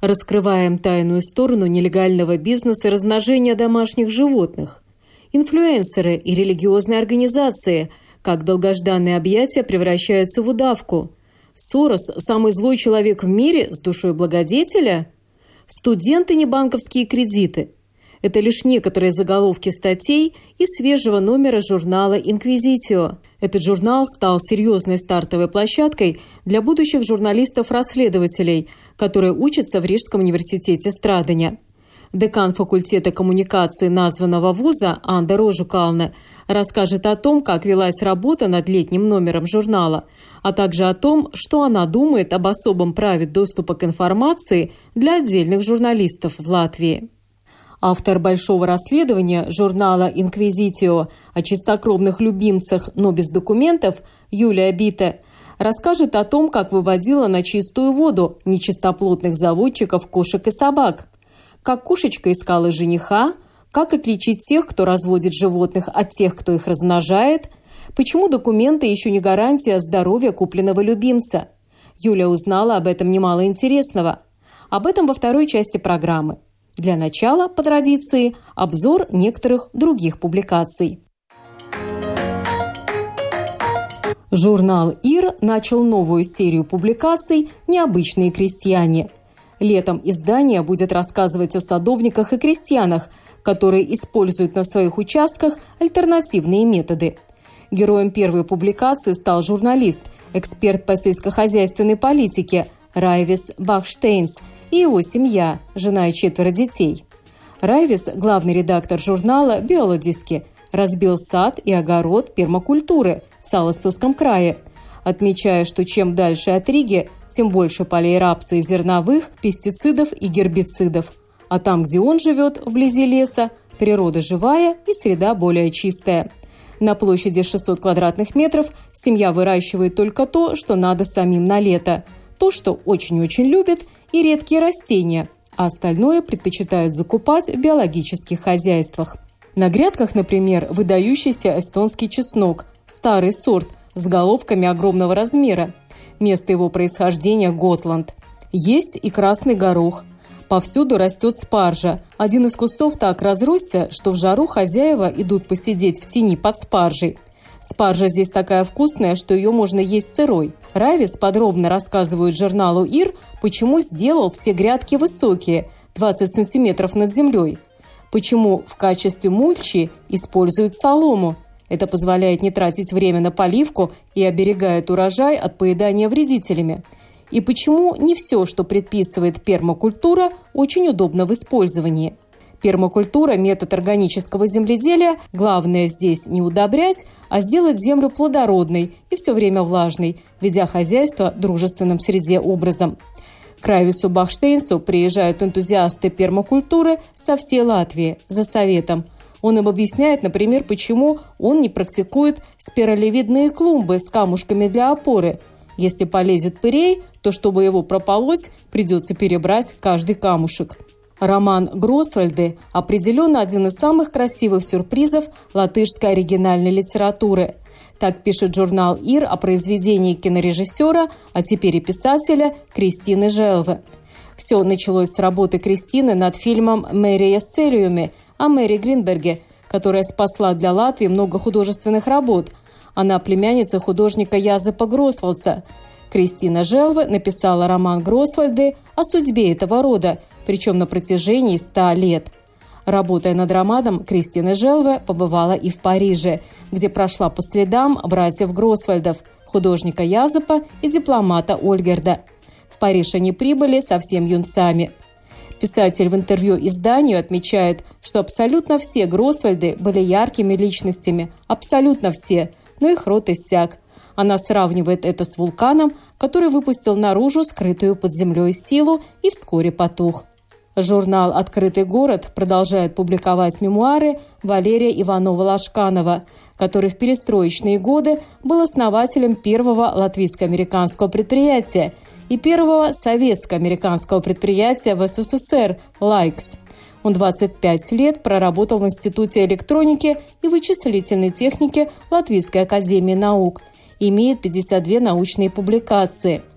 Раскрываем тайную сторону нелегального бизнеса размножения домашних животных. Инфлюенсеры и религиозные организации, как долгожданные объятия превращаются в удавку. Сорос – самый злой человек в мире с душой благодетеля? Студенты не банковские кредиты. Это лишь некоторые заголовки статей из свежего номера журнала «Инквизитио». Этот журнал стал серьезной стартовой площадкой для будущих журналистов-расследователей, которые учатся в Рижском университете Страдания. Декан факультета коммуникации названного вуза Анда Рожукалне расскажет о том, как велась работа над летним номером журнала, а также о том, что она думает об особом праве доступа к информации для отдельных журналистов в Латвии. Автор большого расследования журнала «Инквизитио» о чистокровных любимцах, но без документов, Юлия Бите, расскажет о том, как выводила на чистую воду нечистоплотных заводчиков кошек и собак, как кошечка искала жениха, как отличить тех, кто разводит животных, от тех, кто их размножает, почему документы еще не гарантия здоровья купленного любимца. Юля узнала об этом немало интересного. Об этом во второй части программы – для начала, по традиции, обзор некоторых других публикаций. Журнал «Ир» начал новую серию публикаций «Необычные крестьяне». Летом издание будет рассказывать о садовниках и крестьянах, которые используют на своих участках альтернативные методы. Героем первой публикации стал журналист, эксперт по сельскохозяйственной политике Райвис Бахштейнс – и его семья, жена и четверо детей. Райвис, главный редактор журнала «Биологиски», разбил сад и огород пермакультуры в Саласпилском крае, отмечая, что чем дальше от Риги, тем больше полей рапса и зерновых, пестицидов и гербицидов. А там, где он живет, вблизи леса, природа живая и среда более чистая. На площади 600 квадратных метров семья выращивает только то, что надо самим на лето – то, что очень-очень любят, и редкие растения, а остальное предпочитают закупать в биологических хозяйствах. На грядках, например, выдающийся эстонский чеснок, старый сорт с головками огромного размера. Место его происхождения – Готланд. Есть и красный горох. Повсюду растет спаржа. Один из кустов так разросся, что в жару хозяева идут посидеть в тени под спаржей. Спаржа здесь такая вкусная, что ее можно есть сырой. Равис подробно рассказывает журналу «Ир», почему сделал все грядки высокие, 20 сантиметров над землей. Почему в качестве мульчи используют солому. Это позволяет не тратить время на поливку и оберегает урожай от поедания вредителями. И почему не все, что предписывает пермакультура, очень удобно в использовании – Пермакультура – метод органического земледелия. Главное здесь не удобрять, а сделать землю плодородной и все время влажной, ведя хозяйство дружественным среде образом. К Райвису Бахштейнсу приезжают энтузиасты пермакультуры со всей Латвии за советом. Он им объясняет, например, почему он не практикует спиралевидные клумбы с камушками для опоры. Если полезет пырей, то чтобы его прополоть, придется перебрать каждый камушек. Роман Гросвальды определенно один из самых красивых сюрпризов латышской оригинальной литературы. Так пишет журнал «Ир» о произведении кинорежиссера, а теперь и писателя Кристины Желвы. Все началось с работы Кристины над фильмом «Мэри Эсцелиуме» о Мэри Гринберге, которая спасла для Латвии много художественных работ. Она племянница художника Язепа Гросвальца. Кристина Желвы написала роман Гросвальды о судьбе этого рода – причем на протяжении 100 лет. Работая над романом, Кристина Желве побывала и в Париже, где прошла по следам братьев Гросвальдов, художника Язопа и дипломата Ольгерда. В Париж они прибыли совсем юнцами. Писатель в интервью изданию отмечает, что абсолютно все Гросвальды были яркими личностями, абсолютно все, но их рот иссяк. Она сравнивает это с вулканом, который выпустил наружу скрытую под землей силу и вскоре потух. Журнал «Открытый город» продолжает публиковать мемуары Валерия Иванова-Лашканова, который в перестроечные годы был основателем первого латвийско-американского предприятия и первого советско-американского предприятия в СССР «Лайкс». Он 25 лет проработал в Институте электроники и вычислительной техники Латвийской академии наук. Имеет 52 научные публикации –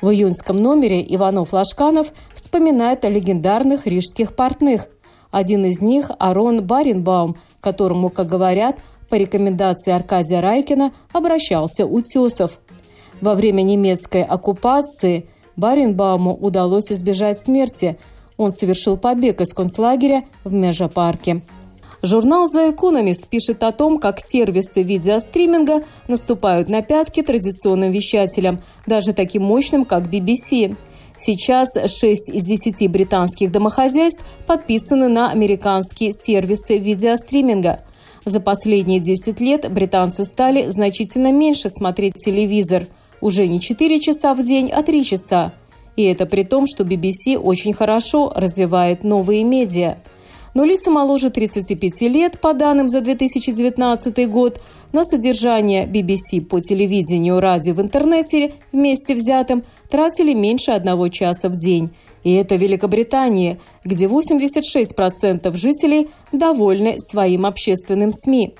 в июньском номере Иванов-Лашканов вспоминает о легендарных рижских портных. Один из них – Арон Баренбаум, которому, как говорят, по рекомендации Аркадия Райкина обращался Утесов. Во время немецкой оккупации Баренбауму удалось избежать смерти. Он совершил побег из концлагеря в Межапарке. Журнал The Economist пишет о том, как сервисы видеостриминга наступают на пятки традиционным вещателям, даже таким мощным, как BBC. Сейчас 6 из 10 британских домохозяйств подписаны на американские сервисы видеостриминга. За последние 10 лет британцы стали значительно меньше смотреть телевизор. Уже не 4 часа в день, а 3 часа. И это при том, что BBC очень хорошо развивает новые медиа но лица моложе 35 лет, по данным за 2019 год, на содержание BBC по телевидению, радио в интернете вместе взятым тратили меньше одного часа в день. И это Великобритания, где 86% жителей довольны своим общественным СМИ.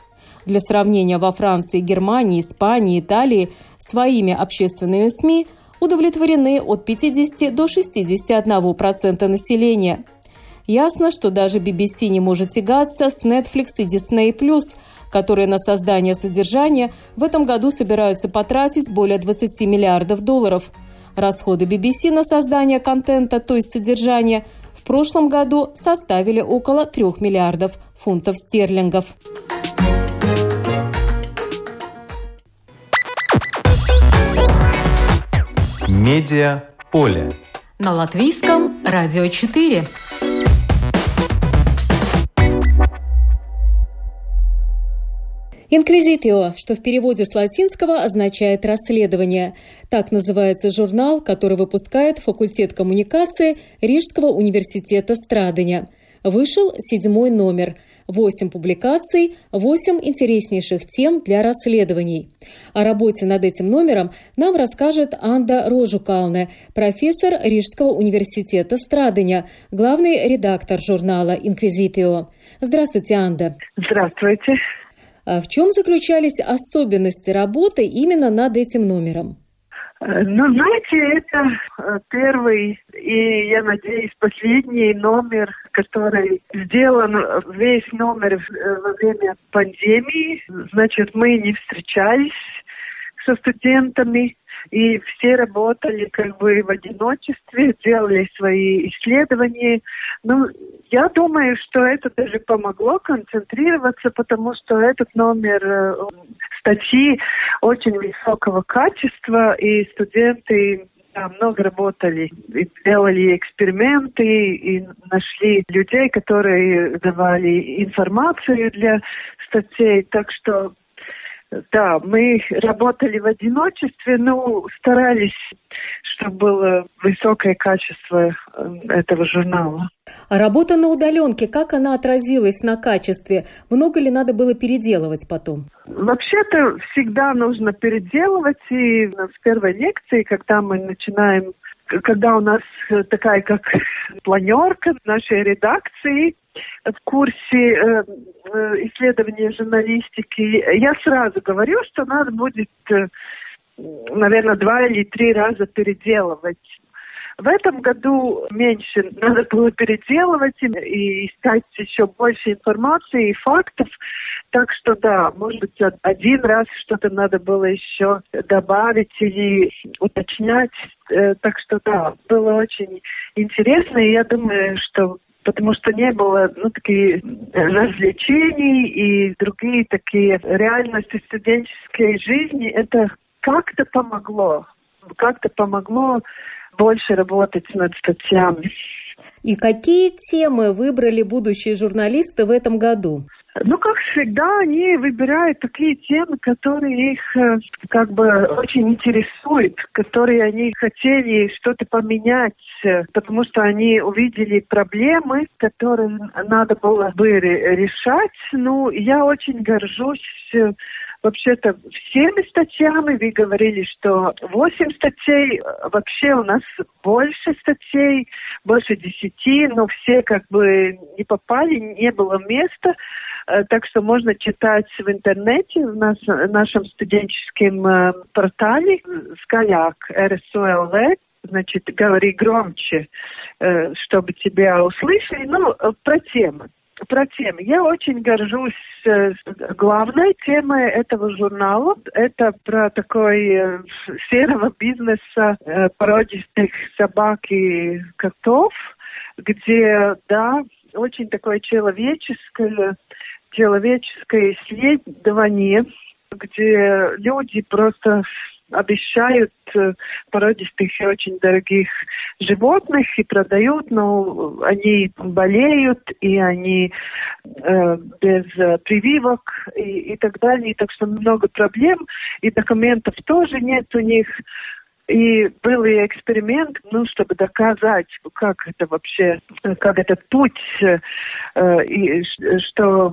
Для сравнения, во Франции, Германии, Испании, Италии своими общественными СМИ удовлетворены от 50 до 61% населения – Ясно, что даже BBC не может тягаться с Netflix и Disney+, которые на создание содержания в этом году собираются потратить более 20 миллиардов долларов. Расходы BBC на создание контента, то есть содержания, в прошлом году составили около 3 миллиардов фунтов стерлингов. Медиа поле. На латвийском радио 4. Инквизитио, что в переводе с латинского означает «расследование». Так называется журнал, который выпускает факультет коммуникации Рижского университета Страдания. Вышел седьмой номер – Восемь публикаций, восемь интереснейших тем для расследований. О работе над этим номером нам расскажет Анда Рожукалне, профессор Рижского университета Страдыня, главный редактор журнала «Инквизитио». Здравствуйте, Анда. Здравствуйте. А в чем заключались особенности работы именно над этим номером? Э, ну, знаете, это э, первый и, я надеюсь, последний номер, который сделан, весь номер э, во время пандемии. Значит, мы не встречались со студентами, и все работали как бы в одиночестве, делали свои исследования. Ну, я думаю, что это даже помогло концентрироваться, потому что этот номер э, статьи очень высокого качества, и студенты да, много работали, и делали эксперименты, и нашли людей, которые давали информацию для статей. Так что да, мы работали в одиночестве, но старались, чтобы было высокое качество э, этого журнала. А работа на удаленке, как она отразилась на качестве? Много ли надо было переделывать потом? Вообще-то всегда нужно переделывать. И в первой лекции, когда мы начинаем когда у нас такая как планерка нашей редакции, в курсе э, э, исследования журналистики, я сразу говорю, что надо будет, э, наверное, два или три раза переделывать. В этом году меньше надо было переделывать и искать еще больше информации и фактов. Так что да, может быть, один раз что-то надо было еще добавить или уточнять. Так что да, было очень интересно, и я думаю, что потому что не было ну, такие развлечений и другие такие реальности студенческой жизни. Это как-то помогло, как-то помогло больше работать над статьями. И какие темы выбрали будущие журналисты в этом году? Ну, как всегда, они выбирают такие темы, которые их э, как бы очень интересуют, которые они хотели что-то поменять, э, потому что они увидели проблемы, которые надо было бы решать. Ну, я очень горжусь э, вообще-то всеми статьями. Вы говорили, что 8 статей, вообще у нас больше статей, больше 10, но все как бы не попали, не было места. Э, так что можно читать в интернете, в нас, нашем студенческом э, портале «Скаляк» РСУЛВ, значит, говори громче, э, чтобы тебя услышали. Ну, про темы про темы. Я очень горжусь э, главной темой этого журнала. Это про такой э, серого бизнеса э, породистых собак и котов, где, да, очень такое человеческое, человеческое исследование, где люди просто обещают э, породистых и очень дорогих животных и продают, но они болеют и они э, без э, прививок и, и так далее. Так что много проблем и документов тоже нет у них. И был и эксперимент, ну, чтобы доказать, как это вообще, как этот путь, э, и что,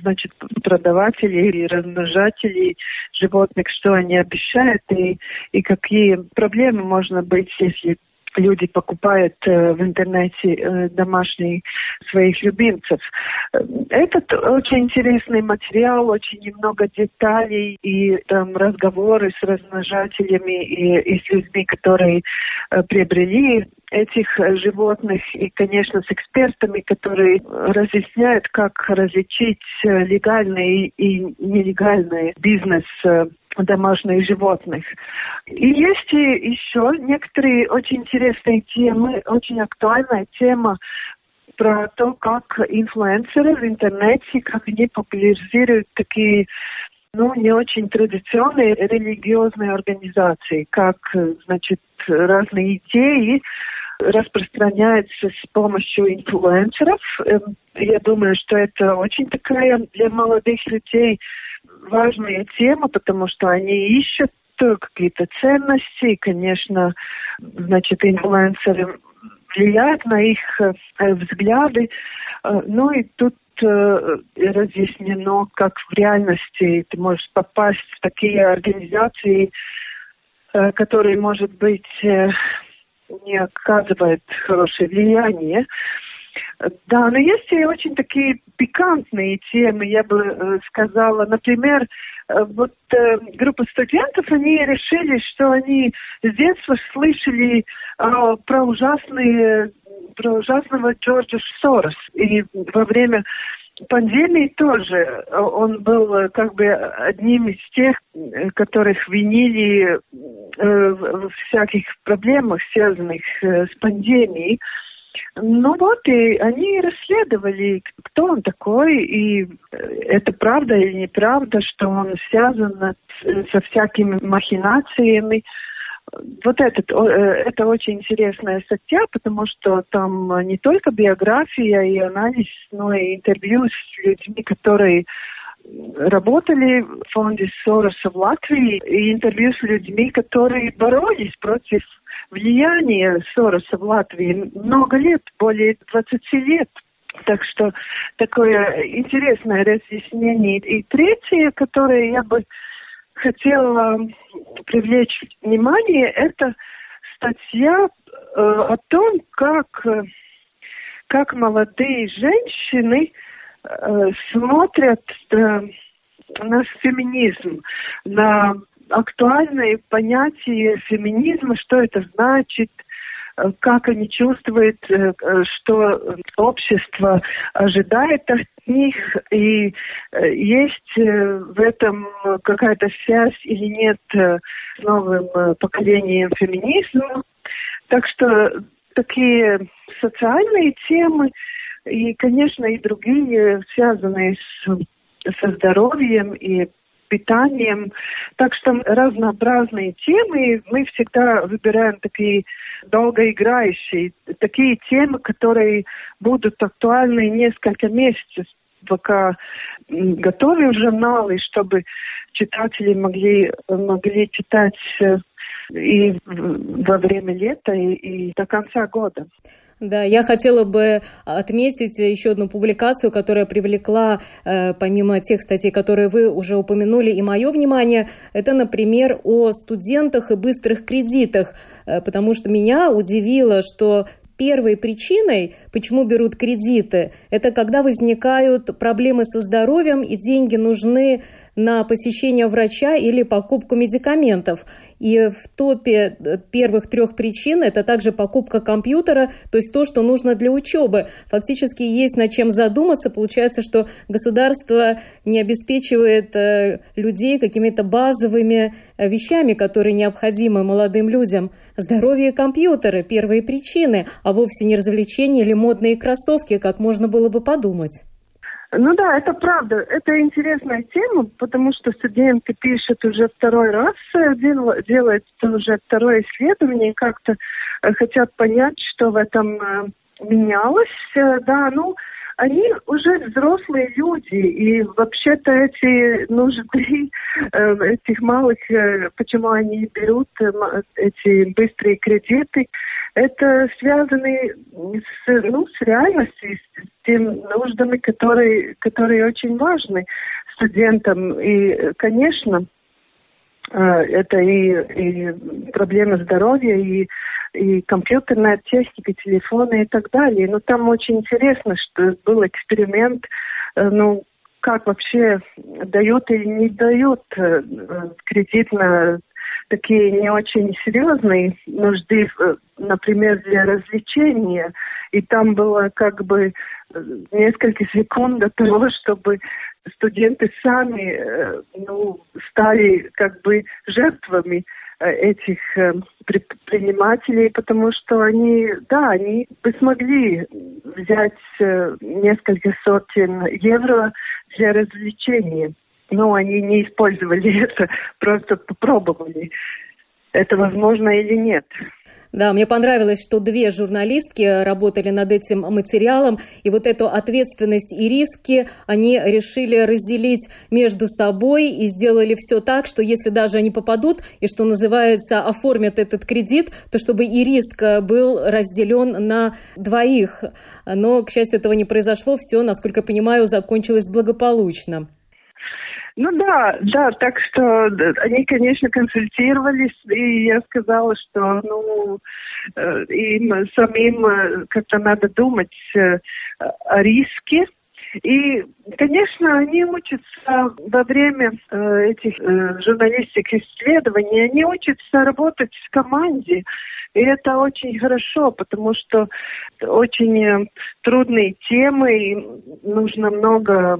значит, продаватели и размножатели животных, что они обещают, и, и какие проблемы можно быть, если люди покупают э, в интернете э, домашние своих любимцев. Этот очень интересный материал, очень много деталей и там разговоры с размножателями и, и с людьми, которые э, приобрели этих животных и, конечно, с экспертами, которые разъясняют, как различить легальный и нелегальный бизнес домашних животных. И есть еще некоторые очень интересные темы, очень актуальная тема про то, как инфлюенсеры в интернете, как они популяризируют такие ну, не очень традиционные религиозные организации, как, значит, разные идеи распространяются с помощью инфлюенсеров. Эм, я думаю, что это очень такая для молодых людей важная тема, потому что они ищут какие-то ценности, и, конечно, значит, инфлюенсеры влияют на их э, взгляды. Э, ну и тут э, разъяснено, как в реальности ты можешь попасть в такие организации, которые, может быть, не оказывают хорошее влияние. Да, но есть и очень такие пикантные темы, я бы э, сказала. Например, э, вот э, группа студентов, они решили, что они с детства слышали э, про ужасные про ужасного Джорджа Сорос. И во время пандемии тоже он был как бы одним из тех, которых винили в всяких проблемах, связанных с пандемией. Ну вот, и они расследовали, кто он такой, и э, это правда или неправда, что он связан со всякими махинациями. Вот этот, э, это очень интересная статья, потому что там не только биография и анализ, но и интервью с людьми, которые работали в фонде Сороса в Латвии, и интервью с людьми, которые боролись против влияние Сороса в Латвии много лет, более 20 лет. Так что такое интересное разъяснение. И третье, которое я бы хотела привлечь внимание, это статья э, о том, как, как молодые женщины э, смотрят э, на феминизм, на актуальное понятие феминизма, что это значит, э, как они чувствуют, э, что общество ожидает от них, и э, есть в этом какая-то связь или нет с новым поколением феминизма. Так что такие социальные темы и, конечно, и другие, связанные с со здоровьем и питанием. Так что разнообразные темы. Мы всегда выбираем такие долгоиграющие, такие темы, которые будут актуальны несколько месяцев пока готовим журналы, чтобы читатели могли, могли читать э, и во время лета, и, и до конца года. Да, я хотела бы отметить еще одну публикацию, которая привлекла, э, помимо тех статей, которые вы уже упомянули, и мое внимание. Это, например, о студентах и быстрых кредитах, э, потому что меня удивило, что первой причиной, почему берут кредиты, это когда возникают проблемы со здоровьем и деньги нужны на посещение врача или покупку медикаментов. И в топе э, первых трех причин это также покупка компьютера, то есть то, что нужно для учебы. Фактически есть над чем задуматься. Получается, что государство не обеспечивает э, людей какими-то базовыми э, вещами, которые необходимы молодым людям. Здоровье и компьютеры – первые причины, а вовсе не развлечения или модные кроссовки, как можно было бы подумать. Ну да, это правда. Это интересная тема, потому что студенты пишут уже второй раз, э, делают уже второе исследование, как-то э, хотят понять, что в этом э, менялось. Да, ну, они уже взрослые люди, и вообще-то эти нужды этих малых, почему они берут эти быстрые кредиты, это связано с, ну, с реальностью, с теми нуждами, которые, которые очень важны студентам. И, конечно, э, это и, и проблема здоровья, и, и компьютерная техника, телефоны и так далее. Но там очень интересно, что был эксперимент, э, ну, как вообще дают или не дают э, кредит на такие не очень серьезные нужды, э, например, для развлечения. И там было как бы э, несколько секунд до того, чтобы студенты сами э, ну, стали как бы жертвами этих предпринимателей, потому что они, да, они бы смогли взять несколько сотен евро для развлечения но они не использовали это, просто попробовали, это возможно или нет. Да, мне понравилось, что две журналистки работали над этим материалом, и вот эту ответственность и риски они решили разделить между собой и сделали все так, что если даже они попадут и, что называется, оформят этот кредит, то чтобы и риск был разделен на двоих. Но, к счастью, этого не произошло, все, насколько понимаю, закончилось благополучно. Ну да, да, так что они, конечно, консультировались, и я сказала, что ну э, им самим э, как-то надо думать э, о риске. И, конечно, они учатся во время э, этих э, журналистских исследований, они учатся работать в команде. И это очень хорошо, потому что очень э, трудные темы, и нужно много,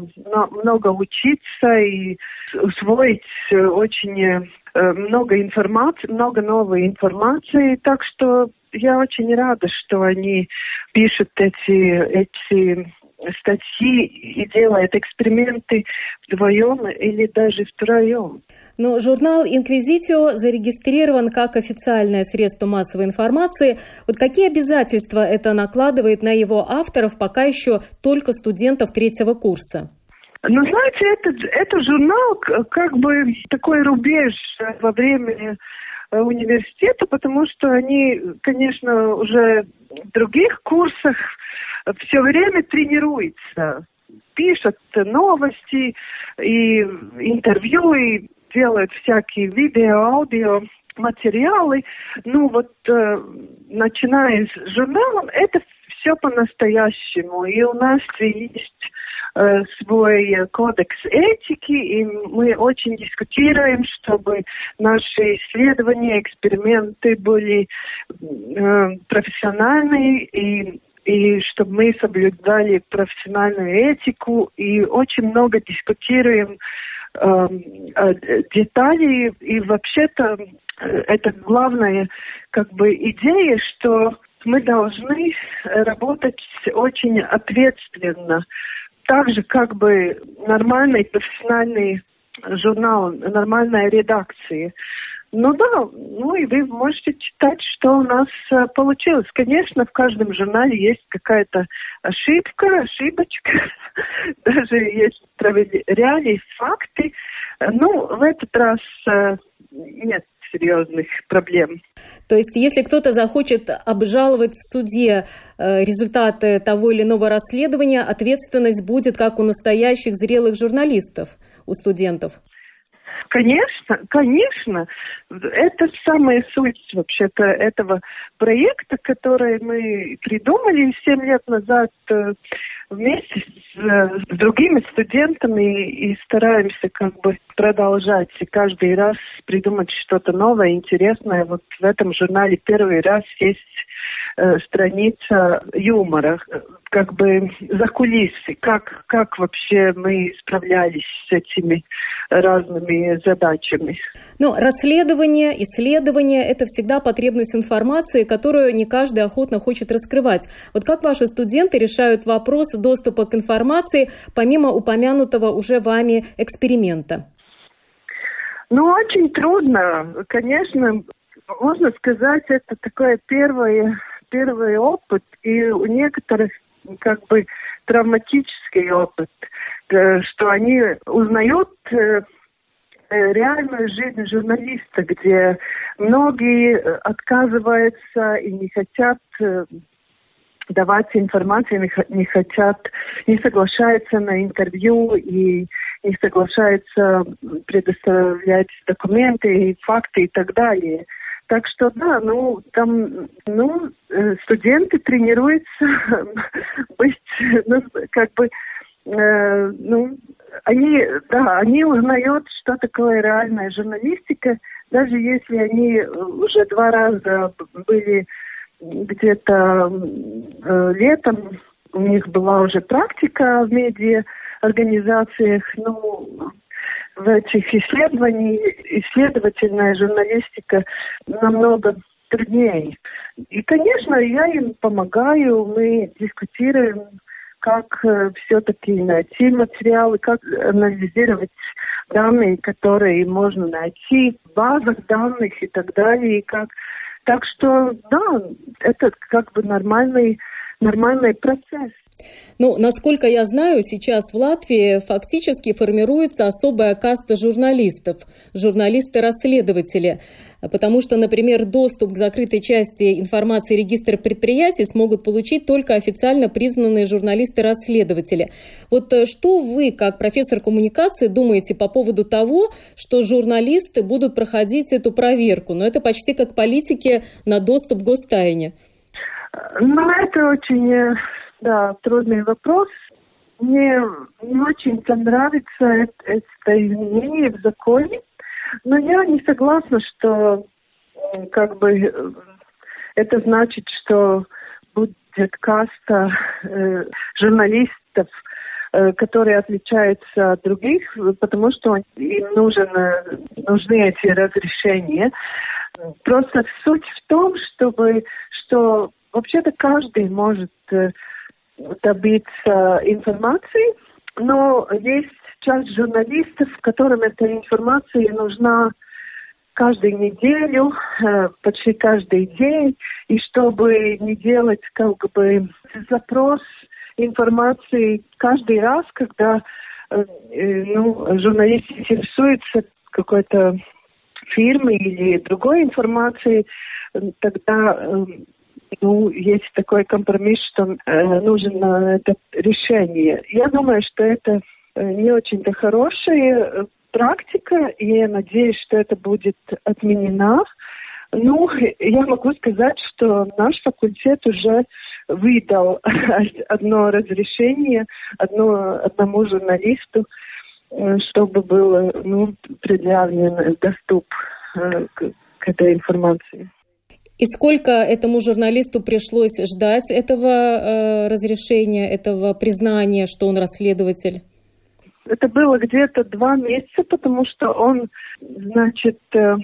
много учиться и усвоить э, очень э, много информации, много новой информации. Так что я очень рада, что они пишут эти, эти статьи и делают эксперименты вдвоем или даже втроем. Но журнал «Инквизитио» зарегистрирован как официальное средство массовой информации. Вот какие обязательства это накладывает на его авторов, пока еще только студентов третьего курса? Ну, знаете, это, это журнал как бы такой рубеж во время э, университета, потому что они, конечно, уже в других курсах все время тренируются, пишут новости и интервью, и делают всякие видео, аудио материалы. Ну вот, э, начиная с журналом, это все по-настоящему. И у нас есть э, свой кодекс этики, и мы очень дискутируем, чтобы наши исследования, эксперименты были э, профессиональные и и чтобы мы соблюдали профессиональную этику и очень много дискутируем э, деталей и вообще-то э, это главная как бы идея, что мы должны работать очень ответственно, так же как бы нормальный профессиональный журнал, нормальная редакция. Ну да, ну и вы можете читать, что у нас э, получилось. Конечно, в каждом журнале есть какая-то ошибка, ошибочка, даже есть проверяли факты. Ну, в этот раз э, нет серьезных проблем. То есть, если кто-то захочет обжаловать в суде э, результаты того или иного расследования, ответственность будет как у настоящих зрелых журналистов, у студентов? Конечно, конечно. Это самая суть вообще-то этого проекта, который мы придумали 7 лет назад э, вместе с, с другими студентами и стараемся как бы продолжать и каждый раз придумать что-то новое, интересное. Вот в этом журнале первый раз есть э, страница юмора, как бы за кулисы, как, как вообще мы справлялись с этими разными задачами. Ну, расследование, исследование – это всегда потребность информации, которую не каждый охотно хочет раскрывать. Вот как ваши студенты решают вопрос доступа к информации, помимо упомянутого уже вами эксперимента? Ну, очень трудно. Конечно, можно сказать, это такой первый, первый опыт, и у некоторых как бы травматический опыт, э, что они узнают э, э, реальную жизнь журналиста, где многие отказываются и не хотят давать информацию, не хотят, не соглашаются на интервью и не соглашаются предоставлять документы, факты и так далее. Так что да, ну там, ну студенты тренируются быть, ну как бы, э, ну они, да, они узнают, что такое реальная журналистика, даже если они уже два раза были где-то э, летом, у них была уже практика в медиа организациях, ну, в этих исследованиях, исследовательная журналистика намного труднее. И, конечно, я им помогаю, мы дискутируем, как э, все-таки найти материалы, как анализировать данные, которые можно найти в базах данных и так далее, и как так что, да, это как бы нормальный, нормальный процесс. Ну, насколько я знаю, сейчас в Латвии фактически формируется особая каста журналистов, журналисты-расследователи, потому что, например, доступ к закрытой части информации регистра предприятий смогут получить только официально признанные журналисты-расследователи. Вот э, что вы, как профессор коммуникации, думаете по поводу того, что журналисты будут проходить эту проверку? Но это почти как политики на доступ к гостайне. Ну, это очень э, да, трудный вопрос. Мне не очень нравится это, это изменение в законе, но я не согласна, что как бы это значит, что будет каста э, журналистов, э, которые отличаются от других, потому что им нужен, э, нужны эти разрешения. Просто суть в том, чтобы, что вообще-то каждый может э, добиться информации, но есть часть журналистов, которым эта информация нужна каждую неделю, э, почти каждый день, и чтобы не делать как бы запрос информации каждый раз, когда э, э, ну, журналист интересуется какой-то фирмой или другой информацией, тогда ну, есть такой компромисс, что э, нужно это решение. Я думаю, что это э, не очень-то хорошая э, практика, и я надеюсь, что это будет отменена. Ну, я могу сказать, что наш факультет уже выдал одно разрешение одно, одному журналисту, э, чтобы был ну, предъявлен доступ к, к этой информации. И сколько этому журналисту пришлось ждать этого э, разрешения, этого признания, что он расследователь? Это было где-то два месяца, потому что он, значит, э,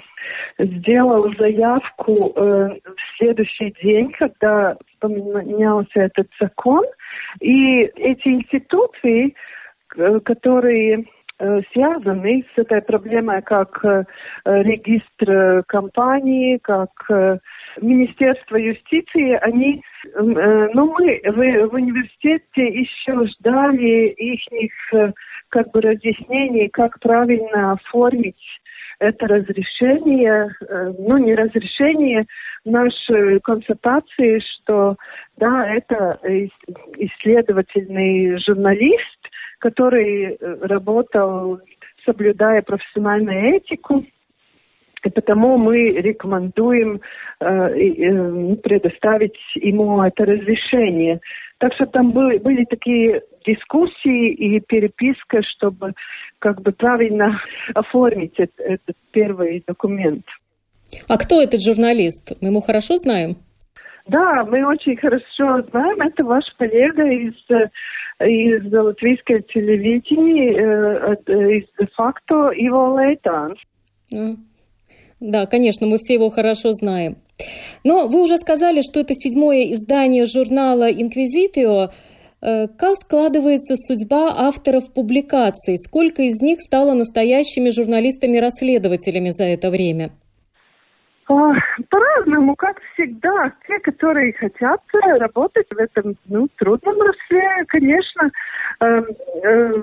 сделал заявку э, в следующий день, когда поменялся этот закон. И эти институции, э, которые связаны с этой проблемой, как регистр компании, как Министерство юстиции, они, ну мы в, в университете еще ждали их как бы разъяснений, как правильно оформить это разрешение, э, ну не разрешение, нашей констатации, что да, это исследовательный журналист, который э, работал, соблюдая профессиональную этику, и потому мы рекомендуем э, э, предоставить ему это разрешение. Так что там были, были такие дискуссии и переписка, чтобы как бы правильно оформить этот, этот первый документ. А кто этот журналист? Мы его хорошо знаем? Да, мы очень хорошо знаем. Это ваш коллега из, из латвийского телевидения, э, из де-факто Иво Лейтанс. Да, конечно, мы все его хорошо знаем. Но вы уже сказали, что это седьмое издание журнала «Инквизитио». Э, как складывается судьба авторов публикаций? Сколько из них стало настоящими журналистами-расследователями за это время? А, по-разному, как всегда. Те, которые хотят работать в этом ну, трудном росле, конечно, э, э,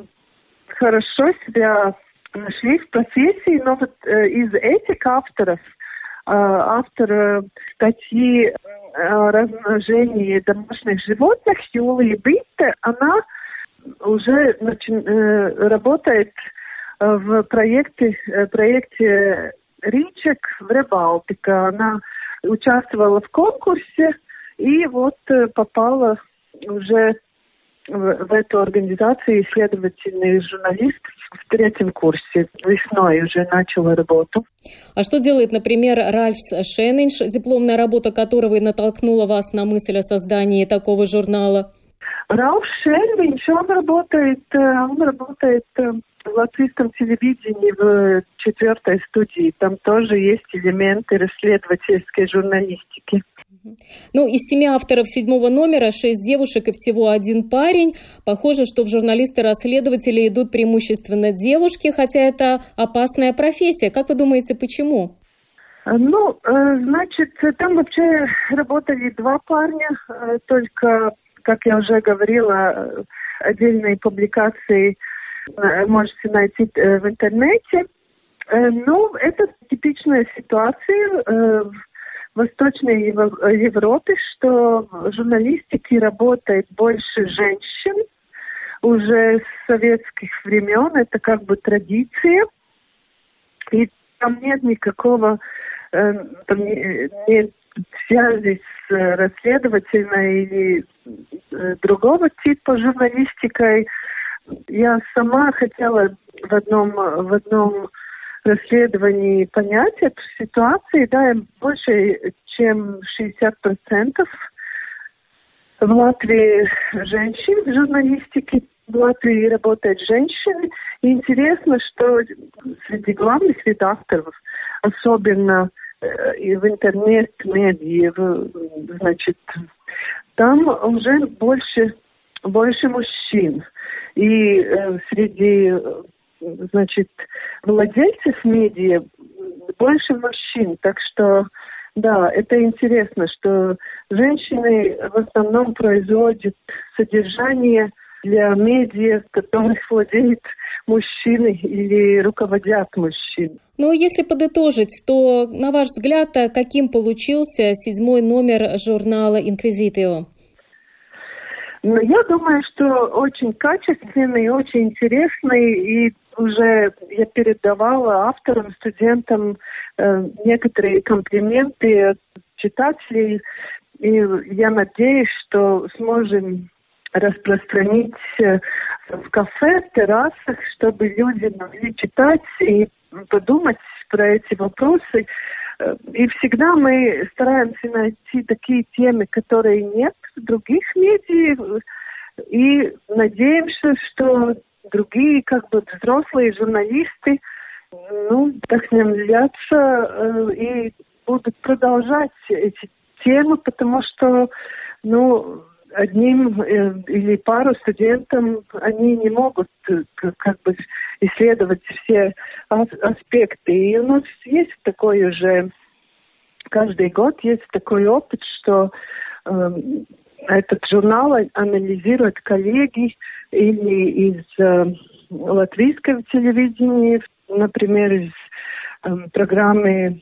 хорошо себя нашли в профессии, но вот э, из этих авторов, э, автор статьи о размножении домашних животных Юлии Битте, она уже начи- э, работает э, в проекте, э, проекте Ричек в Рыбалтика. Она участвовала в конкурсе и вот э, попала уже в, в эту организацию исследовательный журналист в третьем курсе. Весной уже начала работу. А что делает, например, Ральфс Шеннинш, дипломная работа которого и натолкнула вас на мысль о создании такого журнала? Ральф Шеннинш, он работает, э, он работает э, латвийском телевидении в четвертой студии. Там тоже есть элементы расследовательской журналистики. Ну, из семи авторов седьмого номера шесть девушек и всего один парень. Похоже, что в журналисты-расследователи идут преимущественно девушки, хотя это опасная профессия. Как вы думаете, почему? Ну, э, значит, там вообще работали два парня, э, только, как я уже говорила, отдельные публикации э, можете найти в интернете. Ну, это типичная ситуация Восточной Европе, что в журналистике работает больше женщин уже с советских времен. Это как бы традиция. И там нет никакого э, там нет связи с расследовательной или э, другого типа журналистикой. Я сама хотела в одном, в одном расследовании понять эту ситуацию, да, больше чем 60% в Латвии женщин в журналистике. В Латвии работают женщины. И интересно, что среди главных редакторов, особенно э, и в интернет-медиа, значит, там уже больше, больше мужчин. И э, среди значит, владельцев медиа больше мужчин. Так что, да, это интересно, что женщины в основном производят содержание для медиа, которых владеют мужчины или руководят мужчин. Ну, если подытожить, то, на ваш взгляд, каким получился седьмой номер журнала «Инквизитио»? Но я думаю, что очень качественный, очень интересный, и уже я передавала авторам, студентам э, некоторые комплименты от читателей, и я надеюсь, что сможем распространить э, в кафе, террасах, чтобы люди могли читать и подумать про эти вопросы. И всегда мы стараемся найти такие темы, которые нет в других медиа, и надеемся, что другие как бы взрослые журналисты ну, вдохновятся э, и будут продолжать эти темы, потому что, ну, одним э, или пару студентам они не могут э, как бы исследовать все аспекты. И у нас есть такой уже, каждый год есть такой опыт, что э, этот журнал анализируют коллеги или из э, латвийского телевидения, например, из э, программы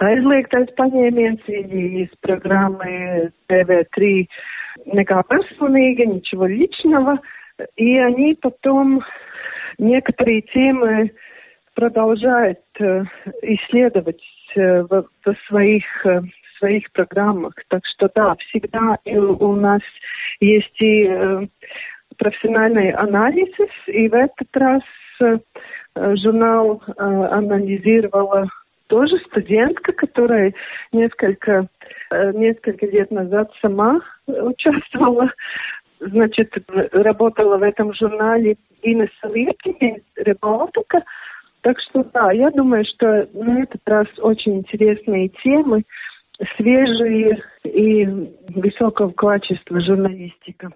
aizliegtais paņēmiens или из программы ТВ-3 «Nekā personīga», ничего личного. И они потом некоторые темы продолжают э, исследовать э, в, в своих э, своих программах. Так что да, всегда у нас есть и профессиональный анализ, и в этот раз журнал анализировала тоже студентка, которая несколько, несколько лет назад сама участвовала, значит, работала в этом журнале Инесса Липкина, Рыбалтика. Так что да, я думаю, что на этот раз очень интересные темы свежие и высокого качества журналистика.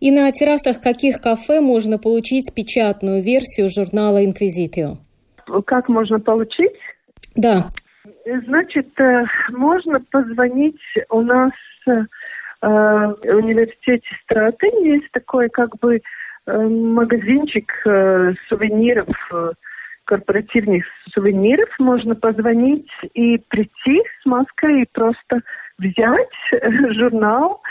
И на террасах каких кафе можно получить печатную версию журнала «Инквизитио»? Как можно получить? Да. Значит, э, можно позвонить у нас э, в университете Стратен. Есть такой как бы э, магазинчик сувениров корпоративных сувениров можно позвонить и прийти с маской и просто взять журнал,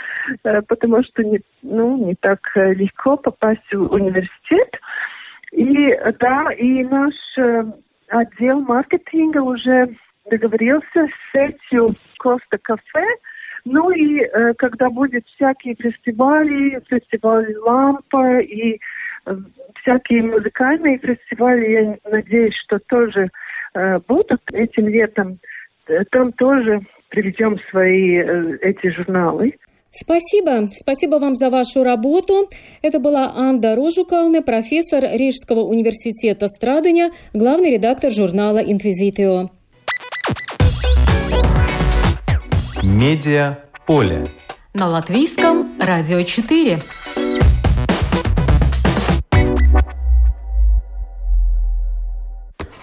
э, потому что не, ну, не так легко попасть в университет. И да, и наш э, отдел маркетинга уже договорился с сетью Коста Кафе. Ну и э, когда будет всякие фестивали, фестиваль Лампа и всякие музыкальные фестивали, я надеюсь, что тоже э, будут этим летом. Э, там тоже приведем свои э, эти журналы. Спасибо. Спасибо вам за вашу работу. Это была Анда Рожукалне, профессор Рижского университета Страдания, главный редактор журнала «Инквизитио». Медиа поле. На латвийском радио 4.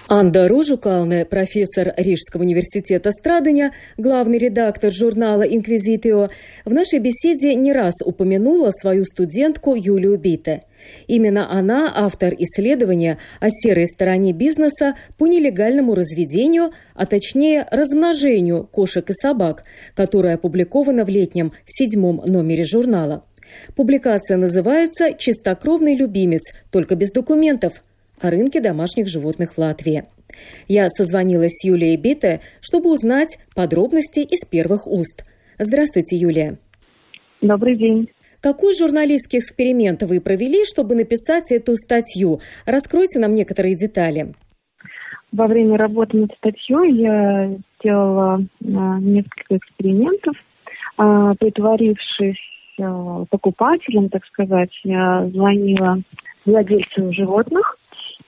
Анда Ружукалне, профессор Рижского университета Страдания, главный редактор журнала «Инквизитио», в нашей беседе не раз упомянула свою студентку Юлию Бите. Именно она автор исследования о серой стороне бизнеса по нелегальному разведению, а точнее размножению кошек и собак, которое опубликовано в летнем седьмом номере журнала. Публикация называется «Чистокровный любимец, только без документов», о рынке домашних животных в Латвии. Я созвонилась с Юлией Бите, чтобы узнать подробности из первых уст. Здравствуйте, Юлия. Добрый день. Какой журналистский эксперимент вы провели, чтобы написать эту статью? Раскройте нам некоторые детали. Во время работы над статьей я сделала а, несколько экспериментов, а, притворившись а, покупателем, так сказать, я звонила владельцам животных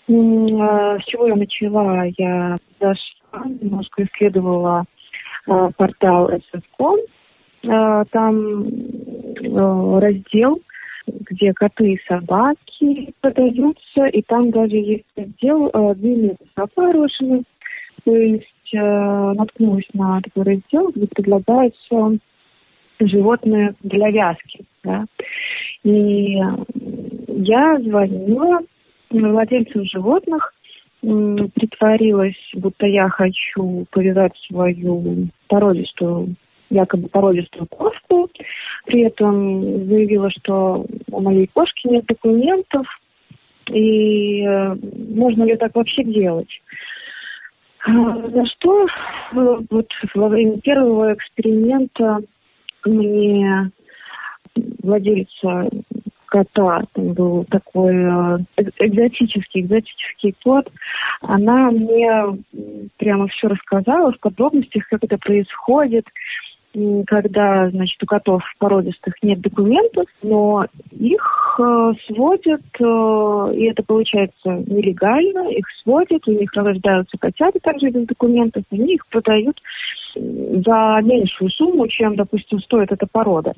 с чего я начала? Я зашла, немножко исследовала а, портал SS.com. А, там раздел, где коты и собаки продаются, и там даже есть раздел длинные с опорожены. То есть наткнулась на такой раздел, где предлагаются животные для вязки. Да? И я звонила владельцев животных притворилась, будто я хочу повязать свою породистую, якобы породистую кошку. При этом заявила, что у моей кошки нет документов, и э, можно ли так вообще делать. А, за что э, вот во время первого эксперимента мне владельца кота, там был такой э, экзотический, экзотический кот, она мне прямо все рассказала в подробностях, как это происходит, когда, значит, у котов породистых нет документов, но их э, сводят, э, и это получается нелегально, их сводят, у них рождаются котята также без документов, они их продают за меньшую сумму, чем, допустим, стоит эта порода.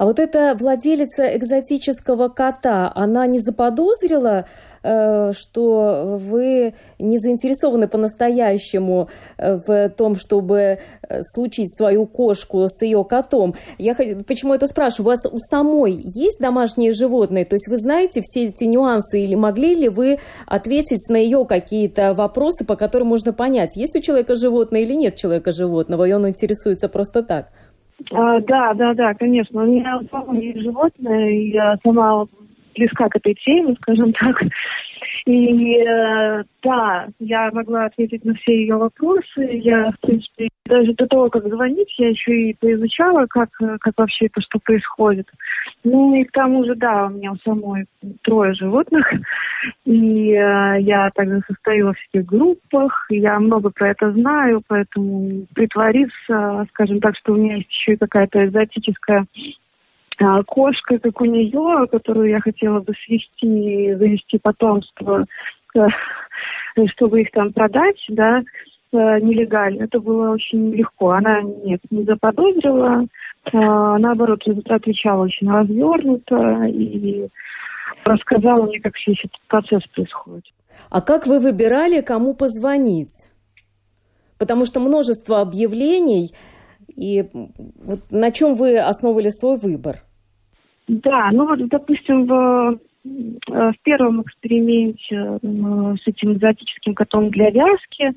А вот эта владелица экзотического кота, она не заподозрила, Э, что вы не заинтересованы по-настоящему э, в том, чтобы э, случить свою кошку с ее котом. Я почему это спрашиваю? У вас у самой есть домашние животные? То есть вы знаете все эти нюансы или могли ли вы ответить на ее какие-то вопросы, по которым можно понять, есть у человека животное или нет человека животного, и он интересуется просто так? А, да, да, да, конечно. У меня самое есть животное, и я сама близка к этой теме, скажем так. И э, да, я могла ответить на все ее вопросы. Я, в принципе, даже до того, как звонить, я еще и поизучала, как, как вообще это что происходит. Ну и к тому же, да, у меня у самой трое животных. И э, я также состою во всех группах. Я много про это знаю, поэтому притвориться, скажем так, что у меня есть еще и какая-то экзотическая а, кошка, как у нее, которую я хотела бы свести, завести потомство, э, чтобы их там продать, да, э, нелегально. Это было очень легко. Она нет, не заподозрила, а, наоборот, отвечала очень развернуто и рассказала мне, как весь этот процесс происходит. А как вы выбирали, кому позвонить? Потому что множество объявлений, и вот на чем вы основывали свой выбор? Да, ну вот, допустим, в, э, в первом эксперименте э, с этим экзотическим котом для вязки, э,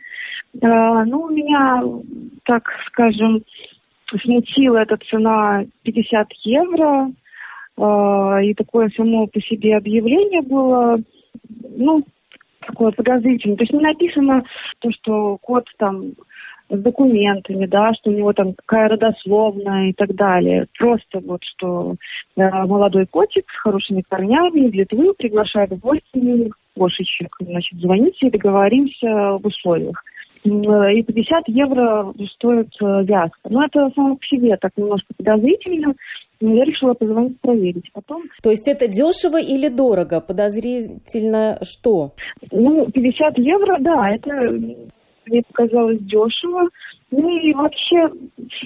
ну, у меня, так скажем, смутила эта цена 50 евро, и такое само по себе объявление было, ну, такое подозрительное. То есть не написано то, что кот там с документами, да, что у него там какая родословная и так далее. Просто вот, что э, молодой котик с хорошими корнями в Литву приглашает в гости кошечек. Значит, звоните и договоримся об условиях. И 50 евро стоит э, вязка. Но это само по себе так немножко подозрительно. Но я решила позвонить проверить. Потом... То есть это дешево или дорого? Подозрительно что? Ну, 50 евро, да, это мне показалось дешево. Ну и вообще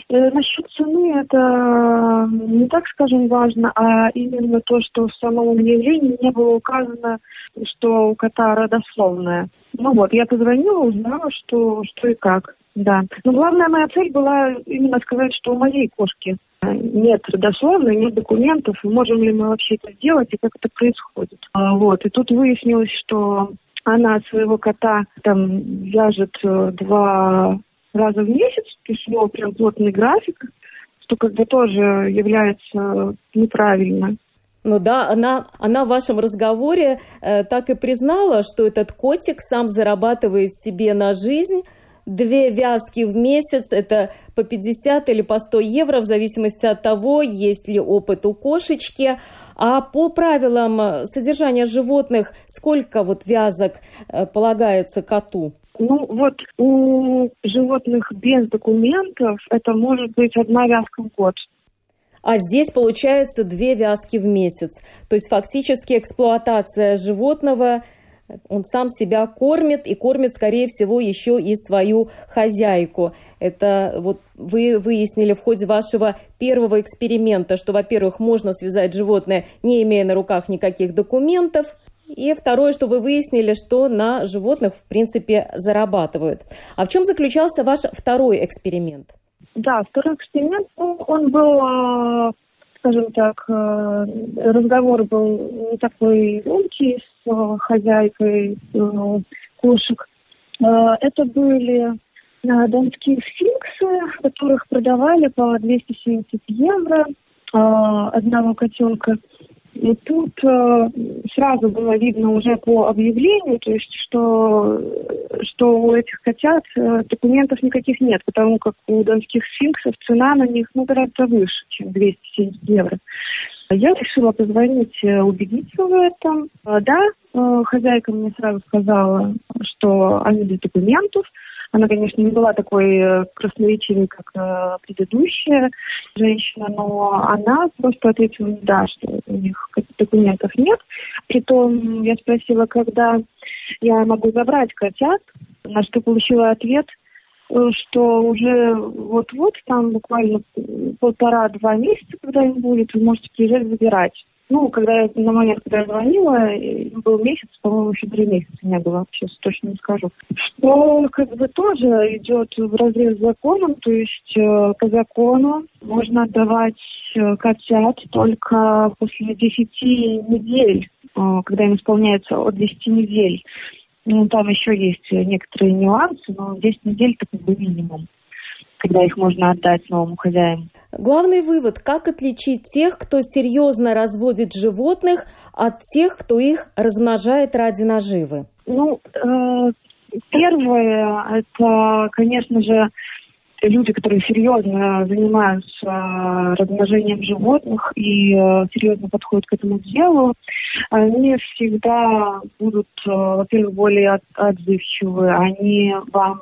э, насчет цены это не так, скажем, важно, а именно то, что в самом объявлении не было указано, что у кота родословная. Ну вот, я позвонила, узнала, что, что и как. Да. Но главная моя цель была именно сказать, что у моей кошки нет родословной, нет документов, можем ли мы вообще это сделать и как это происходит. А, вот. И тут выяснилось, что она своего кота там вяжет э, два раза в месяц, то есть у него прям плотный график, что как бы тоже является неправильно. Ну да, она, она в вашем разговоре э, так и признала, что этот котик сам зарабатывает себе на жизнь. Две вязки в месяц – это по 50 или по 100 евро, в зависимости от того, есть ли опыт у кошечки. А по правилам э, содержания животных, сколько вот вязок э, полагается коту? Ну вот у животных без документов это может быть одна вязка в год. А здесь получается две вязки в месяц. То есть фактически эксплуатация животного он сам себя кормит и кормит, скорее всего, еще и свою хозяйку. Это вот вы выяснили в ходе вашего первого эксперимента, что, во-первых, можно связать животное, не имея на руках никаких документов, и второе, что вы выяснили, что на животных, в принципе, зарабатывают. А в чем заключался ваш второй эксперимент? Да, второй эксперимент, ну, он был, а, скажем так, а, разговор был не такой громкий с а, хозяйкой кошек. Это были донские сфинксы, которых продавали по 270 евро одного котенка. И тут э, сразу было видно уже по объявлению, то есть, что, что у этих котят э, документов никаких нет, потому как у донских сфинксов цена на них ну, гораздо выше, чем 270 евро. Я решила позвонить, э, убедиться в этом. Э, да, э, хозяйка мне сразу сказала, что они без документов, она, конечно, не была такой э, красноречивой, как э, предыдущая женщина, но она просто ответила, да, что у них документов нет. Притом я спросила, когда я могу забрать котят, на что получила ответ, что уже вот-вот, там буквально полтора-два месяца, когда им будет, вы можете приезжать забирать. Ну, когда я, на момент, когда я звонила, был месяц, по-моему, еще три месяца не было, сейчас точно не скажу. Что как бы тоже идет в разрез с законом, то есть э, по закону можно отдавать э, котят только после 10 недель, э, когда им исполняется от 10 недель. Ну, там еще есть некоторые нюансы, но 10 недель это как бы минимум когда их можно отдать новому хозяину. Главный вывод – как отличить тех, кто серьезно разводит животных, от тех, кто их размножает ради наживы? Ну, э, первое – это, конечно же, люди, которые серьезно занимаются э, размножением животных и э, серьезно подходят к этому делу, они всегда будут, э, во-первых, более отзывчивы, они вам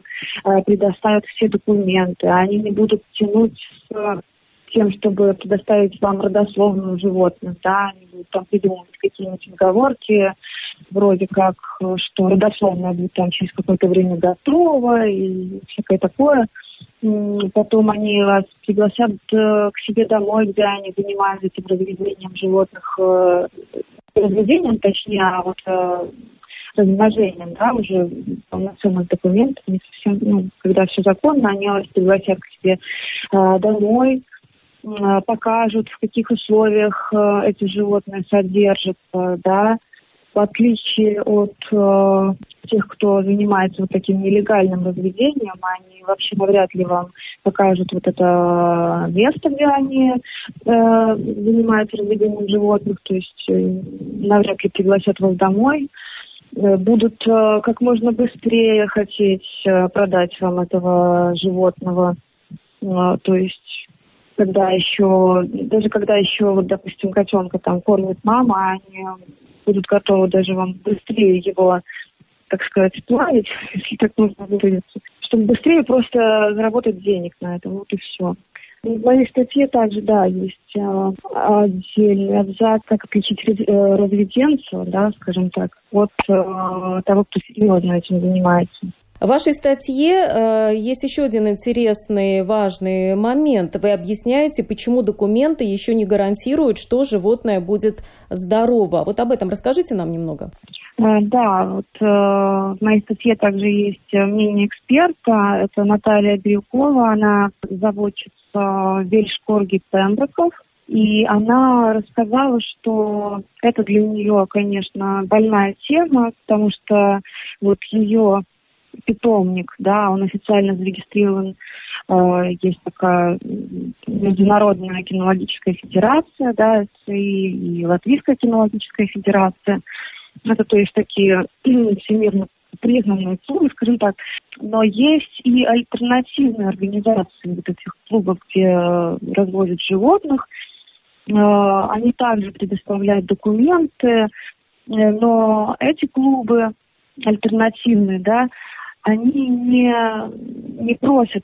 предоставят все документы, они не будут тянуть с тем, чтобы предоставить вам родословную животных, да, они будут там придумывать какие-нибудь оговорки, вроде как, что родословная будет там через какое-то время готова и всякое такое. Потом они вас пригласят э, к себе домой, где они занимаются этим разведением животных, э, разведением, точнее, а вот э, размножением, да, уже полноценных документов, не совсем, ну, когда все законно, они вас пригласят к себе домой, покажут, в каких условиях эти животные содержатся, да, в отличие от э, тех, кто занимается вот таким нелегальным разведением, они вообще навряд ли вам покажут вот это место, где они э, занимаются разведением животных, то есть э, навряд ли пригласят вас домой, э, будут э, как можно быстрее хотеть э, продать вам этого животного, э, то есть когда еще, даже когда еще, вот, допустим, котенка там кормит мама, они будут готовы даже вам быстрее его так сказать, плавить, если так можно выразиться, чтобы быстрее просто заработать денег на это, вот и все. В моей статье также, да, есть э, отдельный абзац, как отличить э, разведенцию, да, скажем так, от э, того, кто серьезно этим занимается. В вашей статье э, есть еще один интересный, важный момент. Вы объясняете, почему документы еще не гарантируют, что животное будет здорово. Вот об этом расскажите нам немного. Э, да, вот э, в моей статье также есть мнение эксперта. Это Наталья Бирюкова. Она заводчица Вельшкорги Пемброков. И она рассказала, что это для нее, конечно, больная тема, потому что вот ее питомник, да, он официально зарегистрирован, э, есть такая Международная кинологическая федерация, да, и, и Латвийская кинологическая федерация. Это, то есть, такие всемирно признанные клубы, скажем так. Но есть и альтернативные организации вот этих клубов, где разводят животных. Э, они также предоставляют документы, э, но эти клубы альтернативные, да, они не, не просят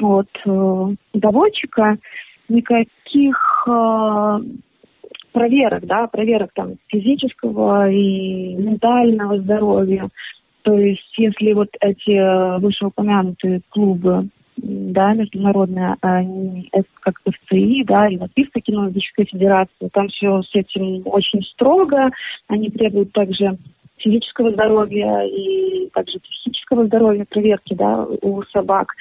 от э, доводчика никаких э, проверок, да, проверок там физического и ментального здоровья. То есть, если вот эти вышеупомянутые клубы, да, международные, они, как ФЦИ, да, и Латвийская кинологическая федерация, там все с этим очень строго, они требуют также физического здоровья и также психического здоровья, проверки да, у собак,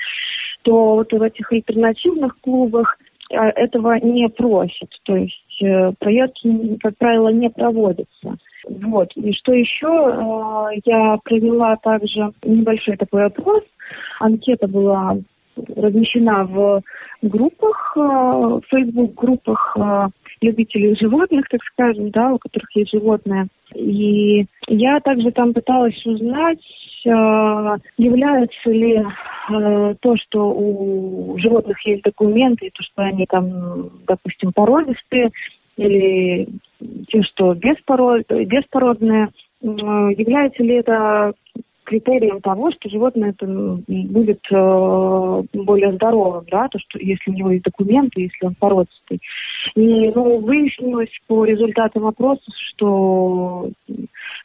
то вот в этих альтернативных клубах э, этого не просят. То есть э, проверки, как правило, не проводятся. Вот. И что еще, э, я провела также небольшой такой опрос. Анкета была размещена в группах, в Facebook-группах любителей животных, так скажем, да, у которых есть животные. И я также там пыталась узнать, э, является ли э, то, что у животных есть документы, то, что они там, допустим, породистые, или те, что беспород, беспородные, является ли это критерием того, что животное это будет э, более здоровым, да, то, что если у него есть документы, если он породистый. И ну, выяснилось по результатам опросов, что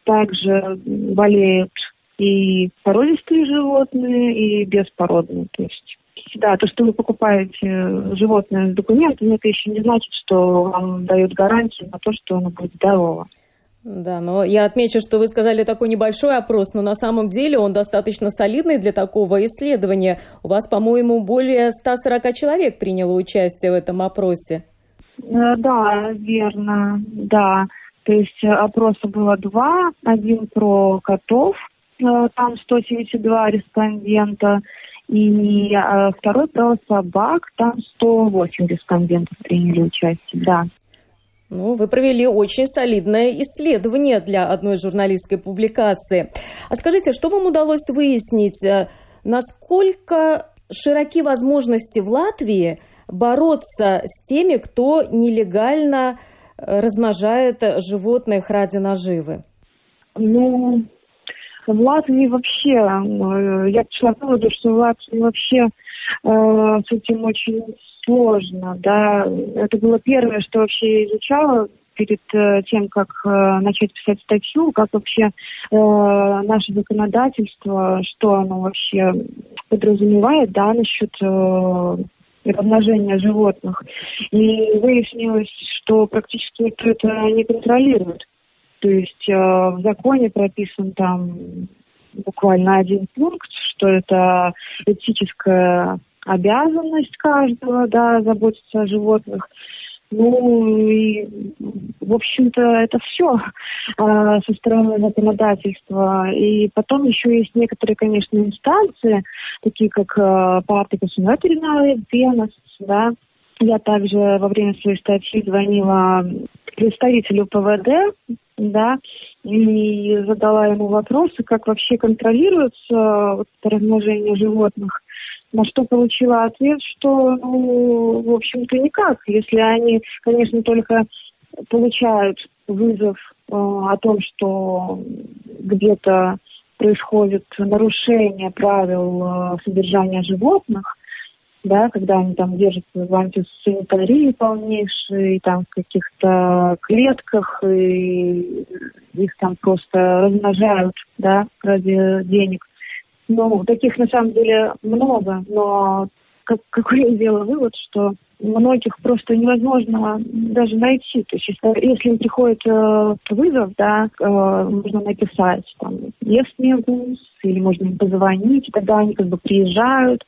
также болеют и породистые животные, и беспородные. То есть да, то, что вы покупаете животное с документами, это еще не значит, что вам дают гарантию на то, что оно будет здорово. Да, но я отмечу, что вы сказали такой небольшой опрос, но на самом деле он достаточно солидный для такого исследования. У вас, по-моему, более 140 человек приняло участие в этом опросе. Э, да, верно, да. То есть э, опроса было два. Один про котов, э, там 172 респондента, и второй про собак, там 108 респондентов приняли участие, да. Ну, вы провели очень солидное исследование для одной журналистской публикации. А скажите, что вам удалось выяснить? Э, насколько широки возможности в Латвии бороться с теми, кто нелегально э, размножает животных ради наживы? Ну, в Латвии вообще, э, я пришла к выводу, что в Латвии вообще э, с этим очень сложно, да. Это было первое, что вообще изучала перед э, тем, как э, начать писать статью, как вообще э, наше законодательство, что оно вообще подразумевает, да, насчет э, размножения животных. И выяснилось, что практически никто это не контролирует. То есть э, в законе прописан там буквально один пункт, что это этическая обязанность каждого, да, заботиться о животных. Ну и, в общем-то, это все а, со стороны законодательства. И потом еще есть некоторые, конечно, инстанции, такие как а, Палата государственной Венос, да. Я также во время своей статьи звонила представителю ПВД, да, и задала ему вопросы, как вообще контролируется вот, размножение животных на что получила ответ, что, ну, в общем-то, никак. Если они, конечно, только получают вызов э, о том, что где-то происходит нарушение правил э, содержания животных, да, когда они там держатся в антисанитарии полнейшей, там в каких-то клетках, и их там просто размножают, да, ради денег. Ну, таких на самом деле много, но как, какой я сделала вывод, что многих просто невозможно даже найти. То есть если, им приходит э, вызов, да, э, можно написать там «Ест гус», или можно им позвонить, и тогда они как бы приезжают,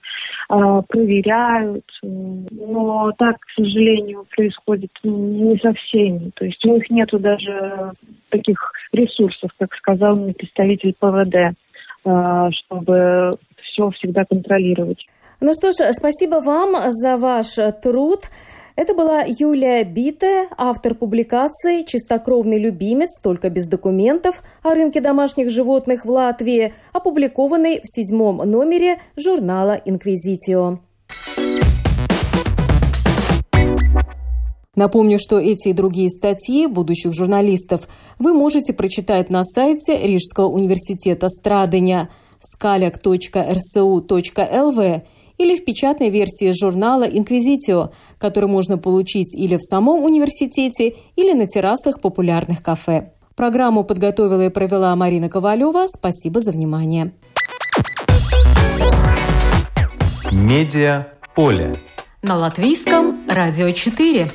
э, проверяют. Но так, к сожалению, происходит не со всеми. То есть у них нету даже таких ресурсов, как сказал мне представитель ПВД. Э, чтобы все всегда контролировать. Ну что ж, спасибо вам за ваш труд. Это была Юлия Бите, автор публикации «Чистокровный любимец, только без документов» о рынке домашних животных в Латвии, опубликованной в седьмом номере журнала «Инквизитио». Напомню, что эти и другие статьи будущих журналистов вы можете прочитать на сайте Рижского университета Страдыня skalyak.rsu.lv или в печатной версии журнала «Инквизитио», который можно получить или в самом университете, или на террасах популярных кафе. Программу подготовила и провела Марина Ковалева. Спасибо за внимание. Медиа поле. На латвийском радио 4.